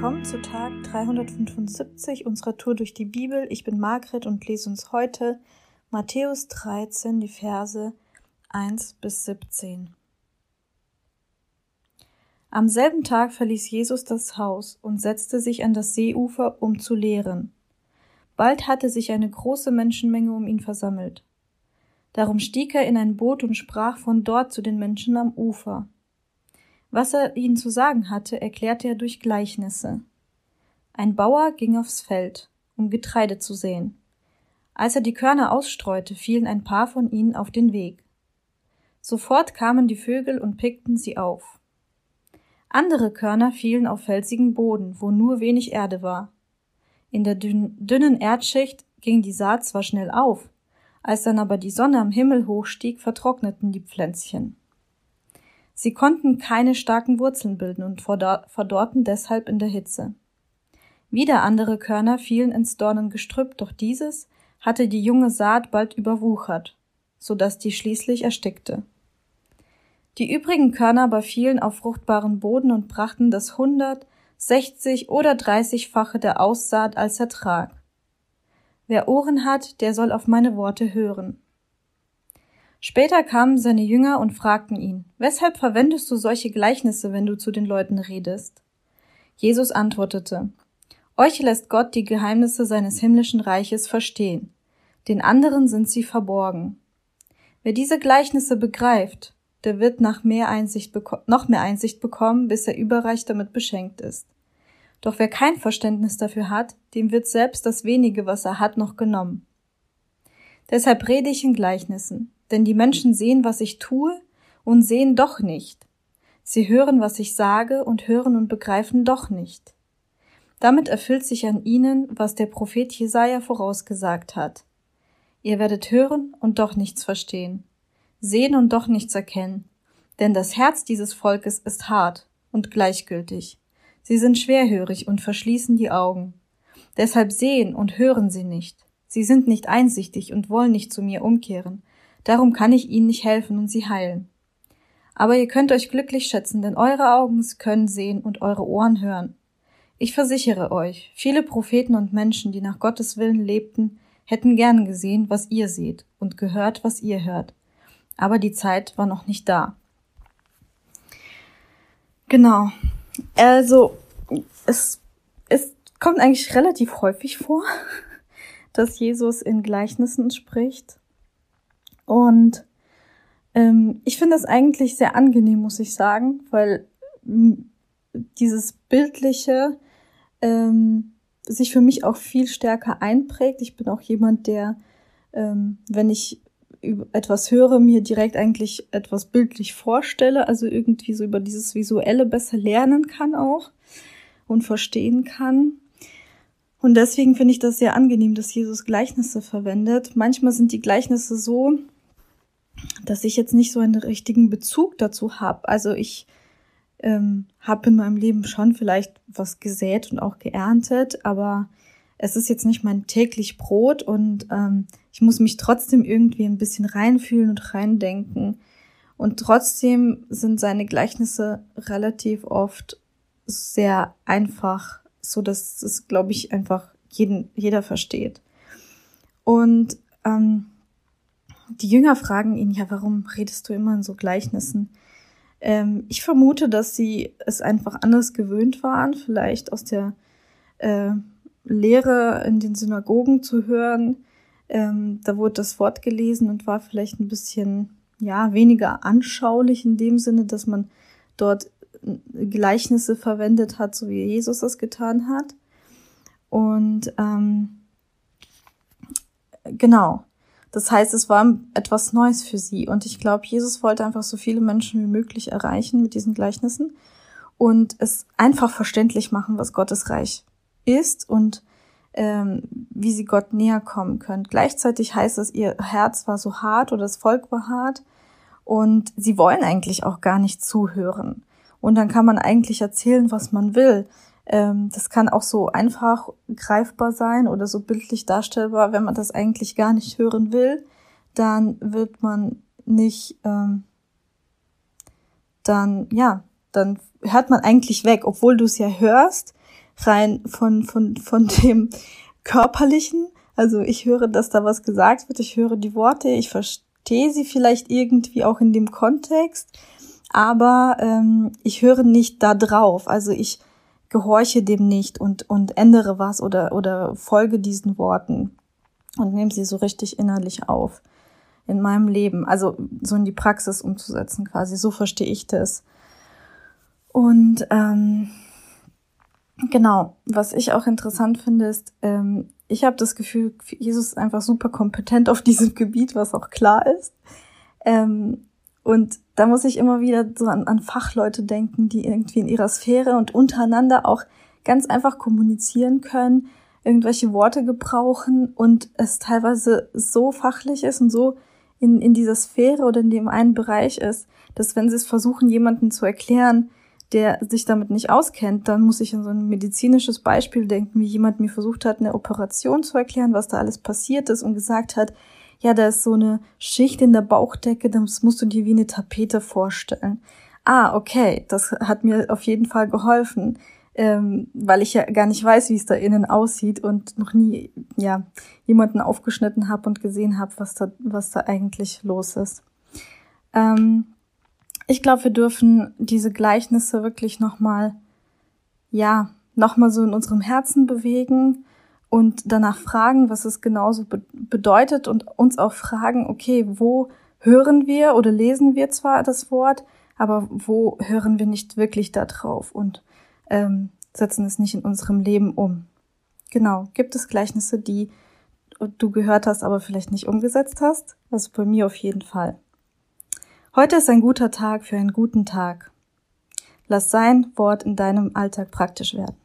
Willkommen zu Tag 375 unserer Tour durch die Bibel. Ich bin Margret und lese uns heute Matthäus 13, die Verse 1 bis 17. Am selben Tag verließ Jesus das Haus und setzte sich an das Seeufer, um zu lehren. Bald hatte sich eine große Menschenmenge um ihn versammelt. Darum stieg er in ein Boot und sprach von dort zu den Menschen am Ufer. Was er ihnen zu sagen hatte, erklärte er durch Gleichnisse. Ein Bauer ging aufs Feld, um Getreide zu säen. Als er die Körner ausstreute, fielen ein paar von ihnen auf den Weg. Sofort kamen die Vögel und pickten sie auf. Andere Körner fielen auf felsigen Boden, wo nur wenig Erde war. In der dünnen Erdschicht ging die Saat zwar schnell auf, als dann aber die Sonne am Himmel hochstieg, vertrockneten die Pflänzchen. Sie konnten keine starken Wurzeln bilden und verdorrten deshalb in der Hitze. Wieder andere Körner fielen ins Dornengestrüpp, doch dieses hatte die junge Saat bald überwuchert, so dass die schließlich erstickte. Die übrigen Körner aber fielen auf fruchtbaren Boden und brachten das hundert, sechzig oder dreißigfache der Aussaat als Ertrag. Wer Ohren hat, der soll auf meine Worte hören. Später kamen seine Jünger und fragten ihn, weshalb verwendest du solche Gleichnisse, wenn du zu den Leuten redest? Jesus antwortete, euch lässt Gott die Geheimnisse seines himmlischen Reiches verstehen, den anderen sind sie verborgen. Wer diese Gleichnisse begreift, der wird nach mehr Einsicht noch mehr Einsicht bekommen, bis er überreich damit beschenkt ist. Doch wer kein Verständnis dafür hat, dem wird selbst das wenige, was er hat, noch genommen. Deshalb rede ich in Gleichnissen, denn die Menschen sehen, was ich tue, und sehen doch nicht. Sie hören, was ich sage, und hören und begreifen doch nicht. Damit erfüllt sich an ihnen, was der Prophet Jesaja vorausgesagt hat. Ihr werdet hören und doch nichts verstehen, sehen und doch nichts erkennen, denn das Herz dieses Volkes ist hart und gleichgültig. Sie sind schwerhörig und verschließen die Augen. Deshalb sehen und hören sie nicht. Sie sind nicht einsichtig und wollen nicht zu mir umkehren, Darum kann ich ihnen nicht helfen und sie heilen. Aber ihr könnt euch glücklich schätzen, denn eure Augen können sehen und eure Ohren hören. Ich versichere euch, viele Propheten und Menschen, die nach Gottes Willen lebten, hätten gern gesehen, was ihr seht und gehört, was ihr hört. Aber die Zeit war noch nicht da. Genau. Also, es, es kommt eigentlich relativ häufig vor, dass Jesus in Gleichnissen spricht. Und ähm, ich finde das eigentlich sehr angenehm, muss ich sagen, weil dieses Bildliche ähm, sich für mich auch viel stärker einprägt. Ich bin auch jemand, der, ähm, wenn ich etwas höre, mir direkt eigentlich etwas bildlich vorstelle, also irgendwie so über dieses Visuelle besser lernen kann auch und verstehen kann. Und deswegen finde ich das sehr angenehm, dass Jesus Gleichnisse verwendet. Manchmal sind die Gleichnisse so, dass ich jetzt nicht so einen richtigen Bezug dazu habe. Also ich ähm, habe in meinem Leben schon vielleicht was gesät und auch geerntet, aber es ist jetzt nicht mein täglich Brot und ähm, ich muss mich trotzdem irgendwie ein bisschen reinfühlen und reindenken. Und trotzdem sind seine Gleichnisse relativ oft sehr einfach, so dass es, glaube ich, einfach jeden, jeder versteht. Und ähm, die Jünger fragen ihn, ja, warum redest du immer in so Gleichnissen? Ähm, ich vermute, dass sie es einfach anders gewöhnt waren, vielleicht aus der äh, Lehre in den Synagogen zu hören. Ähm, da wurde das Wort gelesen und war vielleicht ein bisschen, ja, weniger anschaulich in dem Sinne, dass man dort äh, Gleichnisse verwendet hat, so wie Jesus das getan hat. Und ähm, genau. Das heißt, es war etwas Neues für sie. Und ich glaube, Jesus wollte einfach so viele Menschen wie möglich erreichen mit diesen Gleichnissen und es einfach verständlich machen, was Gottes Reich ist und ähm, wie sie Gott näher kommen können. Gleichzeitig heißt es, ihr Herz war so hart oder das Volk war hart und sie wollen eigentlich auch gar nicht zuhören. Und dann kann man eigentlich erzählen, was man will. Ähm, das kann auch so einfach greifbar sein oder so bildlich darstellbar. Wenn man das eigentlich gar nicht hören will, dann wird man nicht, ähm, dann, ja, dann hört man eigentlich weg. Obwohl du es ja hörst, rein von, von, von dem Körperlichen. Also ich höre, dass da was gesagt wird, ich höre die Worte, ich verstehe sie vielleicht irgendwie auch in dem Kontext, aber ähm, ich höre nicht da drauf. Also ich gehorche dem nicht und, und ändere was oder, oder folge diesen Worten und nehme sie so richtig innerlich auf in meinem Leben. Also so in die Praxis umzusetzen quasi. So verstehe ich das. Und ähm, genau, was ich auch interessant finde, ist, ähm, ich habe das Gefühl, Jesus ist einfach super kompetent auf diesem Gebiet, was auch klar ist. Ähm, und da muss ich immer wieder so an, an Fachleute denken, die irgendwie in ihrer Sphäre und untereinander auch ganz einfach kommunizieren können, irgendwelche Worte gebrauchen und es teilweise so fachlich ist und so in, in dieser Sphäre oder in dem einen Bereich ist, dass wenn sie es versuchen, jemanden zu erklären, der sich damit nicht auskennt, dann muss ich an so ein medizinisches Beispiel denken, wie jemand mir versucht hat, eine Operation zu erklären, was da alles passiert ist und gesagt hat, ja, da ist so eine Schicht in der Bauchdecke, das musst du dir wie eine Tapete vorstellen. Ah, okay, das hat mir auf jeden Fall geholfen, ähm, weil ich ja gar nicht weiß, wie es da innen aussieht und noch nie, ja, jemanden aufgeschnitten habe und gesehen habe, was da, was da eigentlich los ist. Ähm, ich glaube, wir dürfen diese Gleichnisse wirklich nochmal, ja, nochmal so in unserem Herzen bewegen und danach fragen, was es genauso be bedeutet und uns auch fragen, okay, wo hören wir oder lesen wir zwar das Wort, aber wo hören wir nicht wirklich da drauf und ähm, setzen es nicht in unserem Leben um. Genau, gibt es Gleichnisse, die du gehört hast, aber vielleicht nicht umgesetzt hast? Also bei mir auf jeden Fall. Heute ist ein guter Tag für einen guten Tag. Lass sein Wort in deinem Alltag praktisch werden.